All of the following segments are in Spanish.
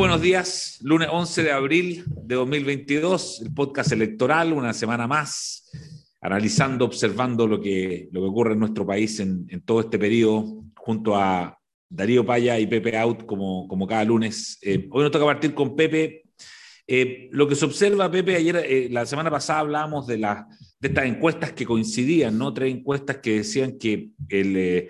Buenos días, lunes 11 de abril de 2022, el podcast electoral, una semana más, analizando, observando lo que, lo que ocurre en nuestro país en, todo este periodo, junto a Darío Paya y Pepe Out, como, como cada lunes. Eh, hoy nos toca partir con Pepe. Eh, lo que se observa, Pepe, ayer, eh, la semana pasada hablábamos de, de estas encuestas que coincidían, ¿no? Tres encuestas que decían que el,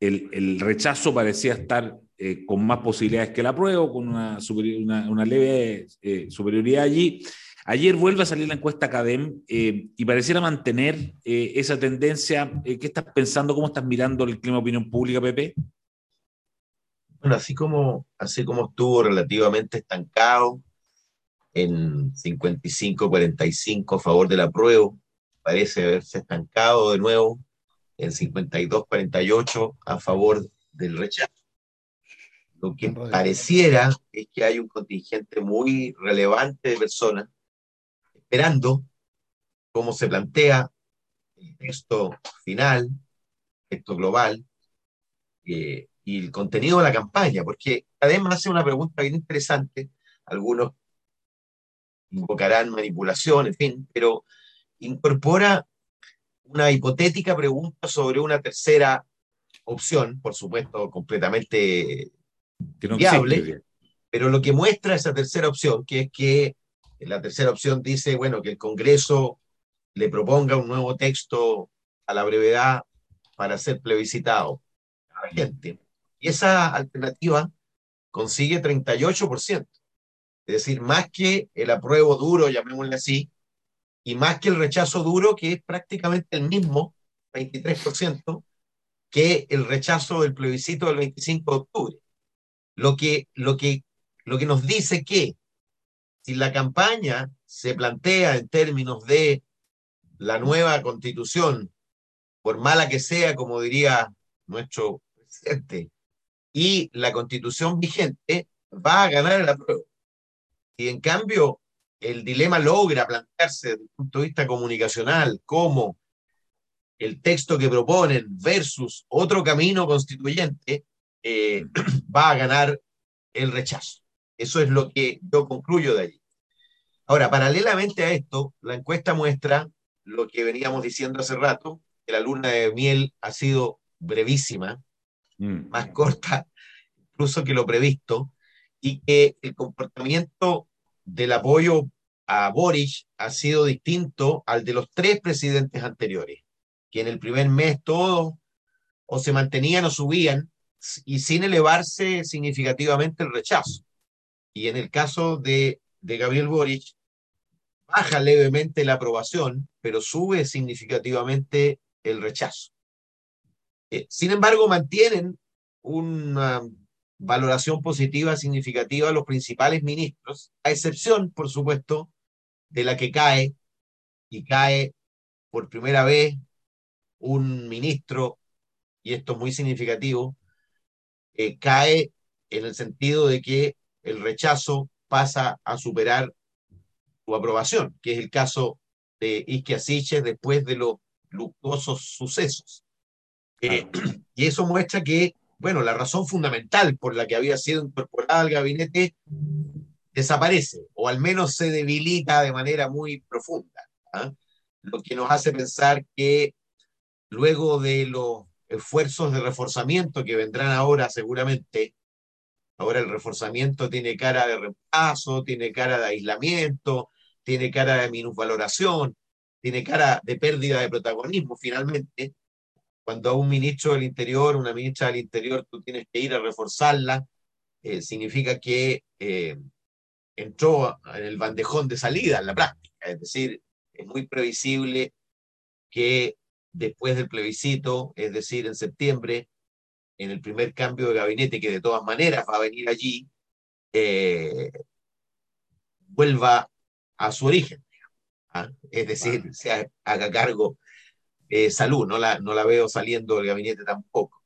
el rechazo parecía estar eh, con más posibilidades que la prueba, con una, leve eh, superioridad allí. Ayer vuelve a salir la encuesta CADEM eh, y pareciera mantener esa tendencia. ¿Qué estás pensando? ¿Cómo estás mirando el clima de opinión pública, Pepe? Bueno, así como, así como estuvo relativamente estancado en 55-45 a favor de la prueba, parece haberse estancado de nuevo en 52-48 a favor del rechazo. Lo que pareciera es que hay un contingente muy relevante de personas esperando cómo se plantea el texto final, el texto global, eh, y el contenido de la campaña, porque además hace una pregunta bien interesante, algunos invocarán manipulación, en fin, pero incorpora una hipotética pregunta sobre una tercera opción, por supuesto, completamente viable, pero lo que muestra esa tercera opción, que es que la tercera opción dice, bueno, que el Congreso le proponga un nuevo texto a la brevedad para ser plebiscitado a la gente. Y esa alternativa consigue 38%, es decir, más que el apruebo duro, llamémosle así, y más que el rechazo duro, que es prácticamente el mismo, 23%, que el rechazo del plebiscito del 25 de octubre. Lo que, lo que, lo que nos dice que si la campaña se plantea en términos de la nueva constitución, por mala que sea, como diría nuestro presidente, y la constitución vigente, va a ganar el apruebo. Y en cambio, el dilema logra plantearse desde el punto de vista comunicacional como el texto que proponen versus otro camino constituyente, eh, va a ganar el rechazo. Eso es lo que yo concluyo de allí. Ahora, paralelamente a esto, la encuesta muestra lo que veníamos diciendo hace rato, que la luna de miel ha sido brevísima, mm. más corta incluso que lo previsto, y que el comportamiento del apoyo a Boris ha sido distinto al de los tres presidentes anteriores, que en el primer mes todos o se mantenían o subían y sin elevarse significativamente el rechazo. Y en el caso de, de Gabriel Boric, baja levemente la aprobación, pero sube significativamente el rechazo. Eh, sin embargo, mantienen una valoración positiva significativa a los principales ministros, a excepción, por supuesto, de la que cae, y cae por primera vez un ministro, y esto es muy significativo, eh, cae en el sentido de que el rechazo pasa a superar su aprobación, que es el caso de Isquia después de los luctuosos sucesos. Eh, y eso muestra que, bueno, la razón fundamental por la que había sido incorporada al gabinete desaparece, o al menos se debilita de manera muy profunda, ¿ah? lo que nos hace pensar que luego de los esfuerzos de reforzamiento que vendrán ahora seguramente, ahora el reforzamiento tiene cara de reemplazo, tiene cara de aislamiento, tiene cara de minusvaloración, tiene cara de pérdida de protagonismo finalmente, cuando a un ministro del Interior, una ministra del Interior, tú tienes que ir a reforzarla, eh, significa que eh, entró en el bandejón de salida en la práctica. Es decir, es muy previsible que después del plebiscito, es decir, en septiembre, en el primer cambio de gabinete, que de todas maneras va a venir allí, eh, vuelva a su origen. ¿ah? Es decir, se haga cargo de salud. No la, no la veo saliendo del gabinete tampoco.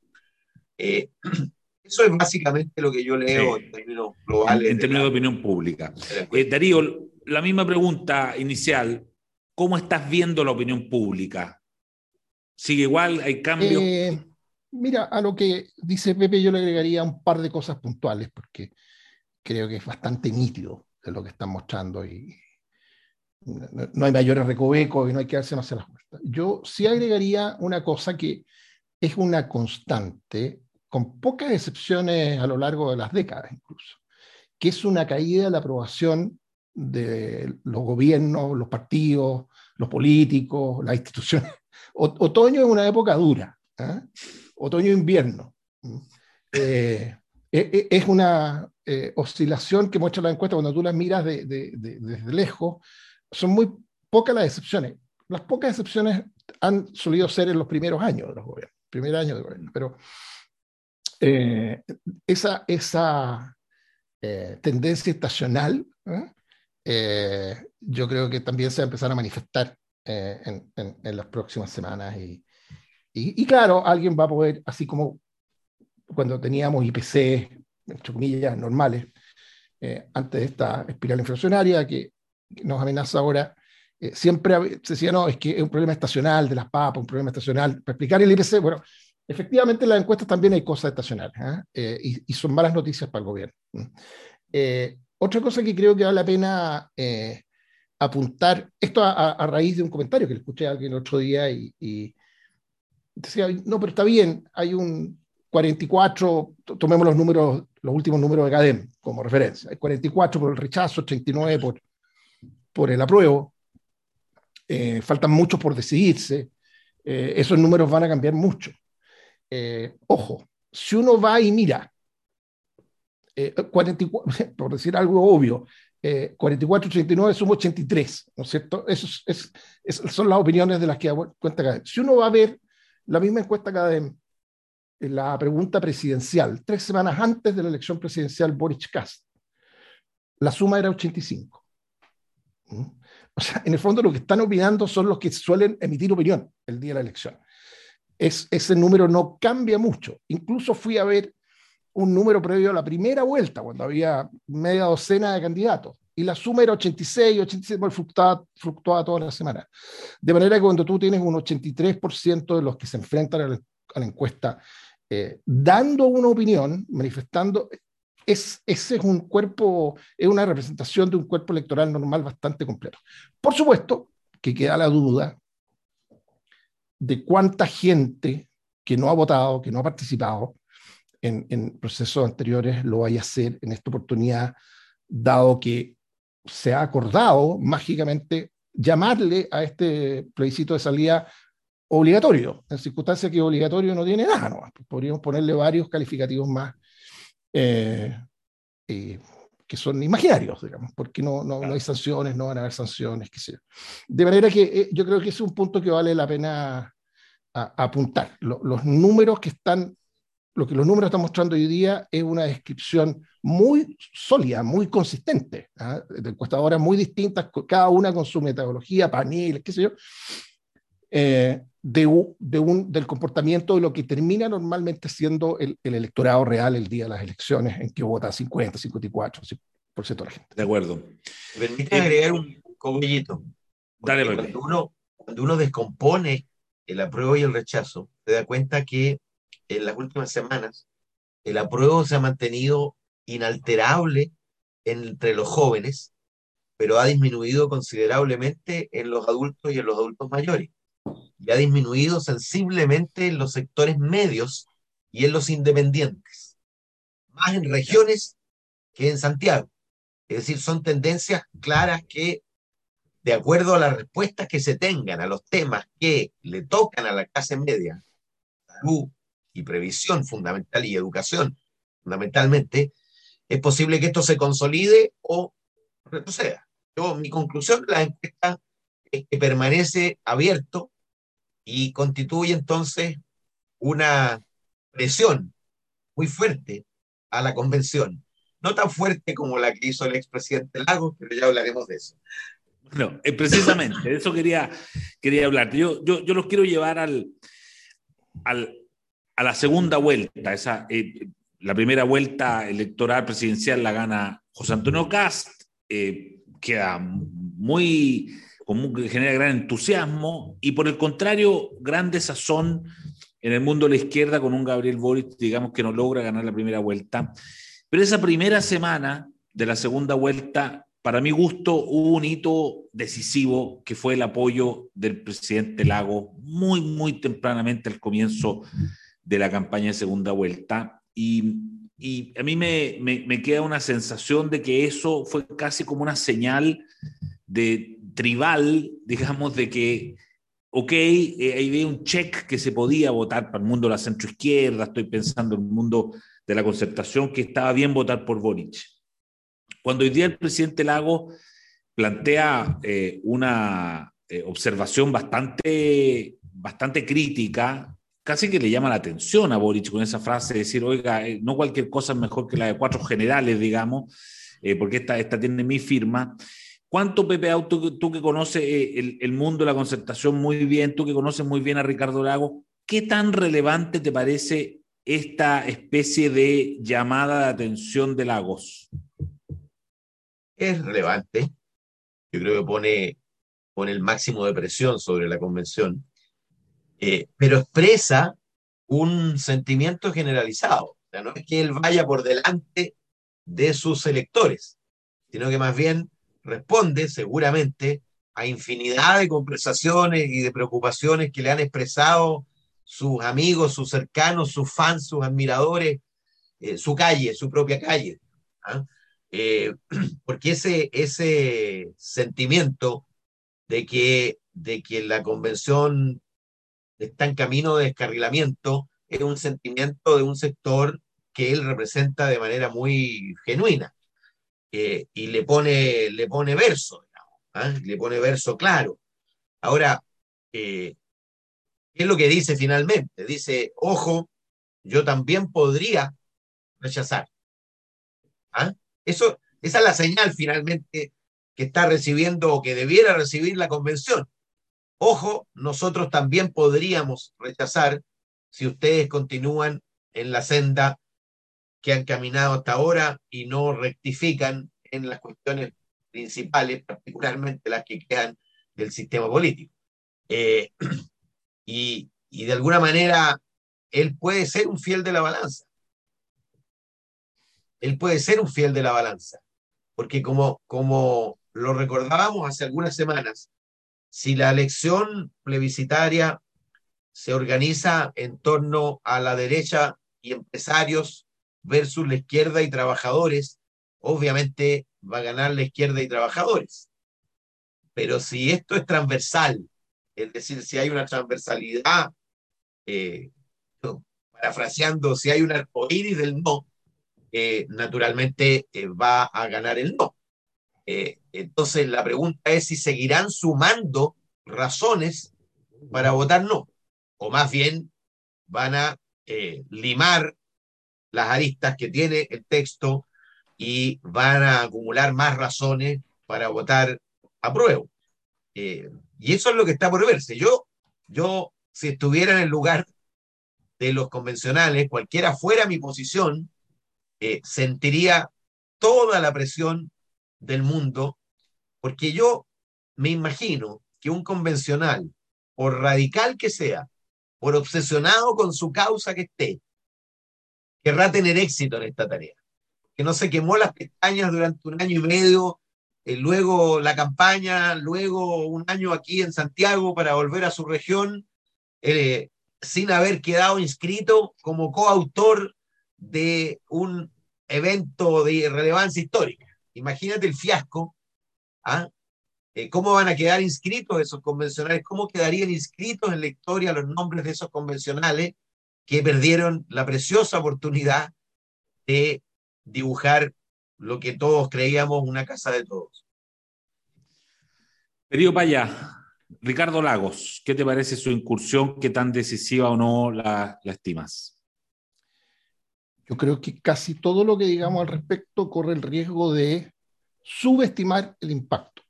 Eh, eso es básicamente lo que yo leo en términos globales. En, términos de opinión pública. Eh, Darío, la misma pregunta inicial. ¿Cómo estás viendo la opinión pública? ¿Sigue igual? ¿Hay cambios? Eh, mira, a lo que dice Pepe yo le agregaría un par de cosas puntuales, porque creo que es bastante nítido de lo que están mostrando y no, hay mayores recovecos y no hay que darse más a las vueltas. Yo sí agregaría una cosa que es una constante, con pocas excepciones a lo largo de las décadas incluso, que es una caída de la aprobación de los gobiernos, los partidos, los políticos, las instituciones. Otoño es una época dura, ¿eh? otoño-invierno. Eh, e, e, es una eh, oscilación que muestra la encuesta cuando tú las miras desde lejos. Son muy pocas las excepciones. Las pocas excepciones han solido ser en los primeros años de los gobiernos, primer año de gobierno, pero esa, esa tendencia estacional eh, yo creo que también se va a empezar a manifestar eh, en, en, las próximas semanas. Y, y, claro, alguien va a poder, así como cuando teníamos IPC, entre comillas, normales, eh, antes de esta espiral inflacionaria que, nos amenaza ahora, siempre se decía, no, es que es un problema estacional de las papas, un problema estacional. Para explicar el IPC, bueno, efectivamente en las encuestas también hay cosas estacionales y, y, son malas noticias para el gobierno. Otra cosa que creo que vale la pena eh, apuntar, esto a, raíz de un comentario que escuché a alguien el otro día y, decía, no, pero está bien, hay un 44, tomemos los números, los últimos números de CADEM como referencia, hay 44 por el rechazo, 39 por, por el apruebo, eh, faltan muchos por decidirse, eh, esos números van a cambiar mucho. ojo, si uno va y mira 44, eh, por decir algo obvio, eh, 44, 89 suma 83, ¿no es cierto? Eso es, son las opiniones de las que cuenta cada Si uno va a ver la misma encuesta cada vez, la pregunta presidencial, tres semanas antes de la elección presidencial Boris Kast, la suma era 85. ¿Mm? O sea, en el fondo lo que están opinando son los que suelen emitir opinión el día de la elección. Es, ese número no cambia mucho. Incluso fui a ver un número previo a la primera vuelta, cuando había media docena de candidatos. Y la suma era 86, 87, fluctuaba, fluctuaba toda la semana. De manera que cuando tú tienes un 83% de los que se enfrentan a la, encuesta eh, dando una opinión, manifestando, es, ese es un cuerpo, es una representación de un cuerpo electoral normal bastante completo. Por supuesto que queda la duda de cuánta gente que no ha votado, que no ha participado, en, procesos anteriores lo vaya a hacer en esta oportunidad, dado que se ha acordado mágicamente llamarle a este plebiscito de salida obligatorio, en circunstancias que obligatorio no tiene nada, ¿no? podríamos ponerle varios calificativos más eh, que son imaginarios, digamos, porque no, no, no, hay sanciones, no van a haber sanciones, qué sé yo. De manera que eh, yo creo que es un punto que vale la pena apuntar. los números que están lo que los números están mostrando hoy día es una descripción muy sólida, muy consistente, ¿ah? de encuestadoras muy distintas, cada una con su metodología, paneles, qué sé yo, eh, de, de un, del comportamiento de lo que termina normalmente siendo el, el, electorado real el día de las elecciones, en que vota 50, 54% de la gente. De acuerdo. ¿Me permite agregar un cobillito? Dale, cuando uno, cuando uno descompone el apruebo y el rechazo, se da cuenta que en las últimas semanas, el apruebo se ha mantenido inalterable entre los jóvenes, pero ha disminuido considerablemente en los adultos y en los adultos mayores. Y ha disminuido sensiblemente en los sectores medios y en los independientes. Más en regiones que en Santiago. Es decir, son tendencias claras que, de acuerdo a las respuestas que se tengan a los temas que le tocan a la clase media, y previsión fundamental y educación fundamentalmente, es posible que esto se consolide o retroceda. Yo, mi conclusión de la encuesta es que permanece abierto y constituye entonces una presión muy fuerte a la convención. No tan fuerte como la que hizo el expresidente Lagos, pero ya hablaremos de eso. No, eh, precisamente, de eso quería, quería hablar. Yo, yo, yo los quiero llevar al, al, a la segunda vuelta. Esa, eh, la primera vuelta electoral presidencial la gana José Antonio Cast, eh, queda muy, genera gran entusiasmo y por el contrario, gran desazón en el mundo de la izquierda con un Gabriel Boric, digamos que no logra ganar la primera vuelta. Pero esa primera semana de la segunda vuelta, para mi gusto, hubo un hito decisivo que fue el apoyo del presidente Lago muy, muy tempranamente al comienzo de la campaña de segunda vuelta. Y, y a mí me, me, queda una sensación de que eso fue casi como una señal de tribal, digamos, de que, ok, eh, ahí ve un check que se podía votar para el mundo de la centroizquierda, estoy pensando en el mundo de la concertación, que estaba bien votar por Boric. Cuando hoy día el presidente Lago plantea eh, una eh, observación bastante, bastante crítica, casi que le llama la atención a Boric con esa frase de decir, oiga, eh, no cualquier cosa es mejor que la de cuatro generales, digamos, porque esta, esta tiene mi firma. ¿Cuánto, Pepe Auto, tú, que conoces el, el, mundo de la concertación muy bien, tú que conoces muy bien a Ricardo Lago, qué tan relevante te parece esta especie de llamada de atención de Lagos? Es relevante. Yo creo que pone, pone el máximo de presión sobre la convención, eh, pero expresa un sentimiento generalizado. No es que él vaya por delante de sus electores, sino que más bien responde seguramente a infinidad de conversaciones y de preocupaciones que le han expresado sus amigos, sus cercanos, sus fans, sus admiradores, eh, su calle, su propia calle. ¿ah? Eh, porque ese, ese sentimiento de que, de que la convención está en camino de descarrilamiento es un sentimiento de un sector que él representa de manera muy genuina y le pone, le pone verso, ¿ah? le pone verso claro. Ahora, eh, ¿qué es lo que dice finalmente? Dice, ojo, yo también podría rechazar. ¿Ah? Eso, esa es la señal finalmente que está recibiendo o que debiera recibir la convención. Ojo, nosotros también podríamos rechazar si ustedes continúan en la senda que han caminado hasta ahora y no rectifican en las cuestiones principales, particularmente las que quedan del sistema político. Eh, y, y de alguna manera, él puede ser un fiel de la balanza él puede ser un fiel de la balanza, porque como, como lo recordábamos hace algunas semanas, si la elección plebiscitaria se organiza en torno a la derecha y empresarios versus la izquierda y trabajadores, obviamente va a ganar la izquierda y trabajadores. Pero si esto es transversal, es decir, si hay una transversalidad, eh, parafraseando, si hay un arcoíris del no, eh, naturalmente eh, va a ganar el no. Eh, entonces la pregunta es si seguirán sumando razones para votar no, o más bien van a limar las aristas que tiene el texto y van a acumular más razones para votar apruebo. y eso es lo que está por verse. Yo, yo, si estuviera en el lugar de los convencionales, cualquiera fuera mi posición, eh, sentiría toda la presión del mundo, porque yo me imagino que un convencional, por radical que sea, por obsesionado con su causa que esté, querrá tener éxito en esta tarea. Que no se quemó las pestañas durante un año y medio, eh, luego la campaña, luego un año aquí en Santiago para volver a su región, eh, sin haber quedado inscrito como coautor de un evento de relevancia histórica. Imagínate el fiasco. ¿ah? Eh, ¿Cómo van a quedar inscritos esos convencionales? ¿Cómo quedarían inscritos en la historia los nombres de esos convencionales que perdieron la preciosa oportunidad de dibujar lo que todos creíamos una casa de todos? Querido Paya, Ricardo Lagos, ¿qué te parece su incursión? ¿Qué tan decisiva o no la, la estimas? Yo creo que casi todo lo que digamos al respecto corre el riesgo de subestimar el impacto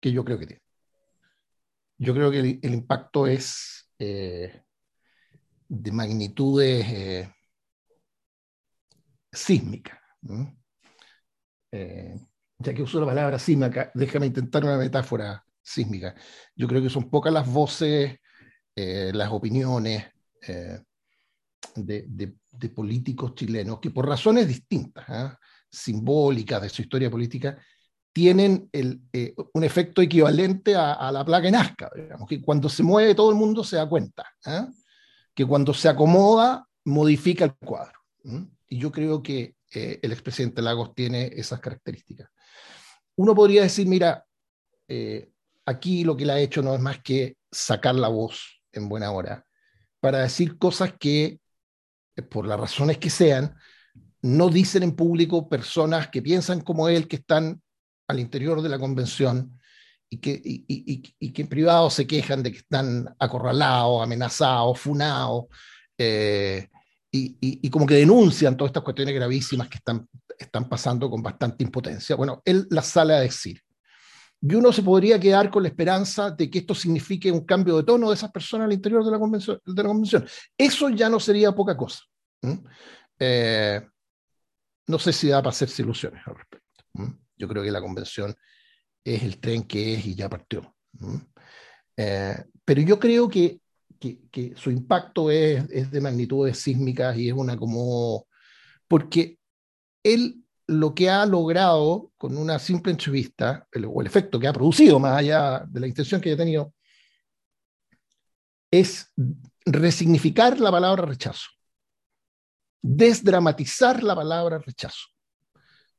que yo creo que tiene. Yo creo que el, impacto es eh, de magnitudes eh, sísmicas. Eh, ya que uso la palabra sísmica, déjame intentar una metáfora sísmica. Yo creo que son pocas las voces, las opiniones, de, de, políticos chilenos que por razones distintas, ¿ah? simbólicas de su historia política, tienen el, eh, un efecto equivalente a, la placa en Nazca, digamos, que cuando se mueve todo el mundo se da cuenta, ¿ah? que cuando se acomoda modifica el cuadro. Y yo creo que eh, el expresidente Lagos tiene esas características. Uno podría decir, mira, eh, aquí lo que le ha hecho no es más que sacar la voz en buena hora para decir cosas que, eh, por las razones que sean, no dicen en público personas que piensan como él, que están al interior de la convención y que, y, en privado se quejan de que están acorralados, amenazados, funados, eh, y, como que denuncian todas estas cuestiones gravísimas que están, están pasando con bastante impotencia. Bueno, él las sale a decir. Y uno se podría quedar con la esperanza de que esto signifique un cambio de tono de esas personas al interior de la convención. De la convención. Eso ya no sería poca cosa. Eh, no sé si da para hacerse ilusiones al respecto. Yo creo que la convención es el tren que es y ya partió. Eh, pero yo creo que que, su impacto es, es, de magnitudes sísmicas y es una como... Porque él lo que ha logrado con una simple entrevista, el, o el efecto que ha producido, más allá de la intención que haya tenido, es resignificar la palabra rechazo, desdramatizar la palabra rechazo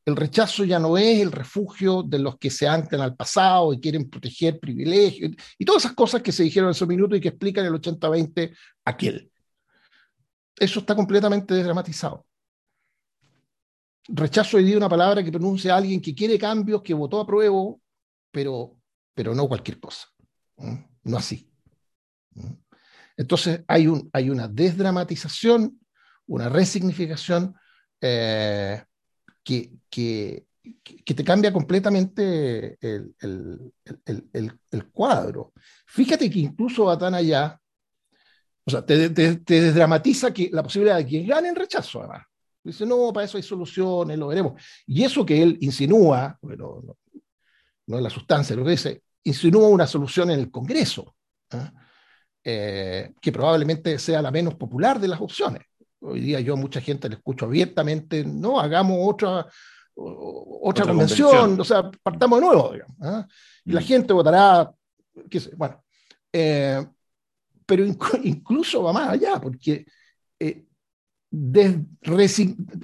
el rechazo ya no es el refugio de los que se anclan al pasado y quieren proteger privilegios y todas esas cosas que se dijeron en esos minutos y que explican el 80-20 aquel. Eso está completamente desdramatizado. Rechazo hoy día una palabra que pronuncia alguien que quiere cambios, que votó a prueba, pero, pero no cualquier cosa. No así. Entonces hay, un, hay una desdramatización, una resignificación eh, que, que, que te cambia completamente el, el, el, el, cuadro. Fíjate que incluso va tan allá, o sea, te, te, desdramatiza que la posibilidad de que gane rechazo, además. Dice, no, para eso hay soluciones, lo veremos. Y eso que él insinúa, bueno, no, es la sustancia, lo que dice, insinúa una solución en el Congreso, ¿ah? eh, que probablemente sea la menos popular de las opciones hoy día yo a mucha gente le escucho abiertamente, no, hagamos otra, otra, convención, o sea, partamos de nuevo, digamos, ¿ah? y la mm. gente votará, qué sé, bueno, eh, pero incluso va más allá, porque eh,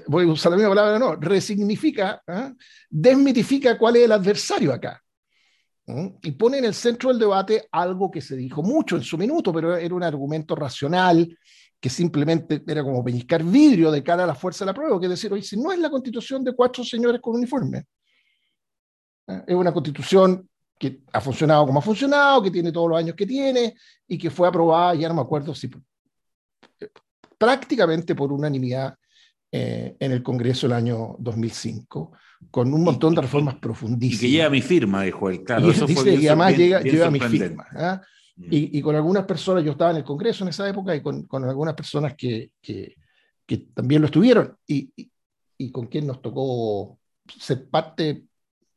voy a usar la misma palabra, no, resignifica, ¿ah? desmitifica cuál es el adversario acá. Y pone en el centro del debate algo que se dijo mucho en su minuto, pero era un argumento racional, que simplemente era como pellizcar vidrio de cara a la fuerza de la prueba, que es decir, oye, si no es la constitución de cuatro señores con uniforme, ¿eh? es una constitución que ha funcionado como ha funcionado, que tiene todos los años que tiene y que fue aprobada, ya no me acuerdo si prácticamente por unanimidad eh, en el Congreso el año 2005, con un montón de reformas profundísimas. Y que lleva mi firma, dijo él, claro. Y, eso dice, y además lleva mi firma. ¿ah? Mm. Y, con algunas personas, yo estaba en el Congreso en esa época y con, con algunas personas que, que, que, también lo estuvieron y, y, con quien nos tocó ser parte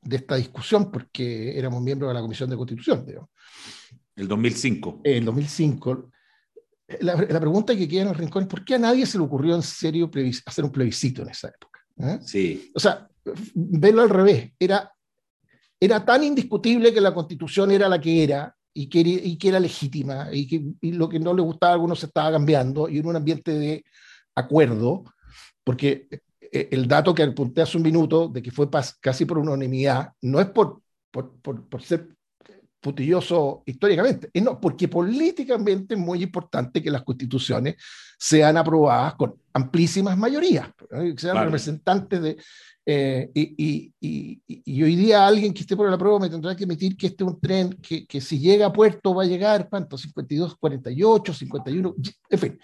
de esta discusión porque éramos miembros de la Comisión de Constitución. El 2005. El 2005. La, la, pregunta que queda en el rincón es ¿por qué a nadie se le ocurrió en serio hacer un plebiscito en esa época? ¿Eh? Sí. O sea, verlo al revés. Era, era tan indiscutible que la constitución era la que era y que, y que era legítima y que lo que no le gustaba a algunos se estaba cambiando y en un ambiente de acuerdo, porque eh, el dato que apunté hace un minuto de que fue casi por unanimidad, no es por, por, por, por ser putilloso históricamente, no, porque políticamente es muy importante que las constituciones sean aprobadas con amplísimas mayorías, que sean representantes de, eh, y, y, y, hoy día alguien que esté por la prueba me tendrá que admitir que este es un tren que, que si llega a puerto va a llegar, ¿cuánto? 52, 48, 51, en fin.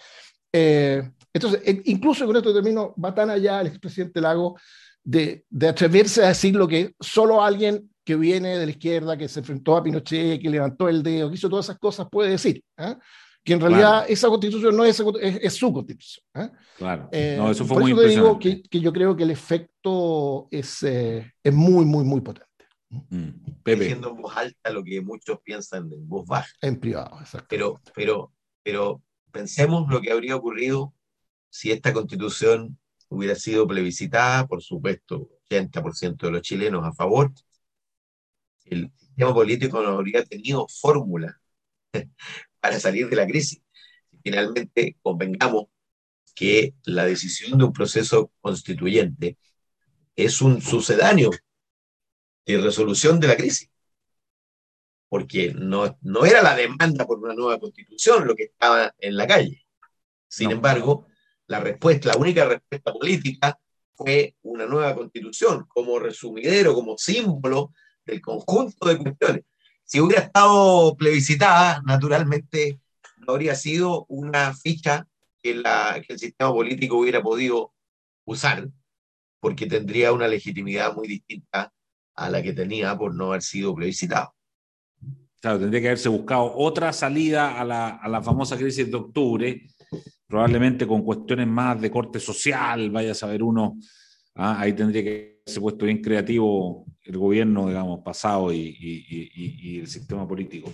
Eh, entonces, incluso con esto termino, va tan allá el expresidente Lago de, de, atreverse a decir lo que solo alguien que viene de la izquierda, que se enfrentó a Pinochet, que levantó el dedo, que hizo todas esas cosas, puede decir. ¿eh? que en realidad esa constitución no es, es, su constitución. ¿eh? Claro, eh, no, eso fue por muy eso te digo que, que, yo creo que el efecto es, eh, es muy, muy, muy potente. Mm. Pepe. Diciendo en voz alta lo que muchos piensan en voz baja. En privado, exacto. Pero, pero, pero pensemos lo que habría ocurrido si esta constitución hubiera sido plebiscitada, por supuesto, 80% de los chilenos a favor, el sistema político no habría tenido fórmula para salir de la crisis. Finalmente, convengamos que la decisión de un proceso constituyente es un sucedáneo de resolución de la crisis, porque no, no era la demanda por una nueva constitución lo que estaba en la calle. Sin embargo, la respuesta, la única respuesta política fue una nueva constitución como resumidero, como símbolo del conjunto de cuestiones. Si hubiera estado plebiscitada, naturalmente no habría sido una ficha que, la, que el sistema político hubiera podido usar, porque tendría una legitimidad muy distinta a la que tenía por no haber sido plebiscitado. Claro, tendría que haberse buscado otra salida a la, a la famosa crisis de octubre, probablemente con cuestiones más de corte social, vaya a saber uno, ¿ah? ahí tendría que haberse puesto bien creativo el gobierno, digamos, pasado y, el sistema político.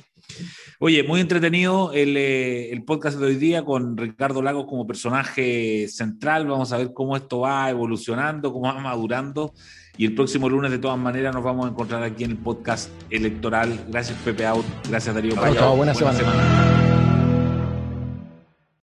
Oye, muy entretenido el, eh, el, podcast de hoy día con Ricardo Lagos como personaje central. Vamos a ver cómo esto va evolucionando, cómo va madurando. Y el próximo lunes, de todas maneras, nos vamos a encontrar aquí en el podcast electoral. Gracias, Pepe Out. Gracias, Darío Buena, semana.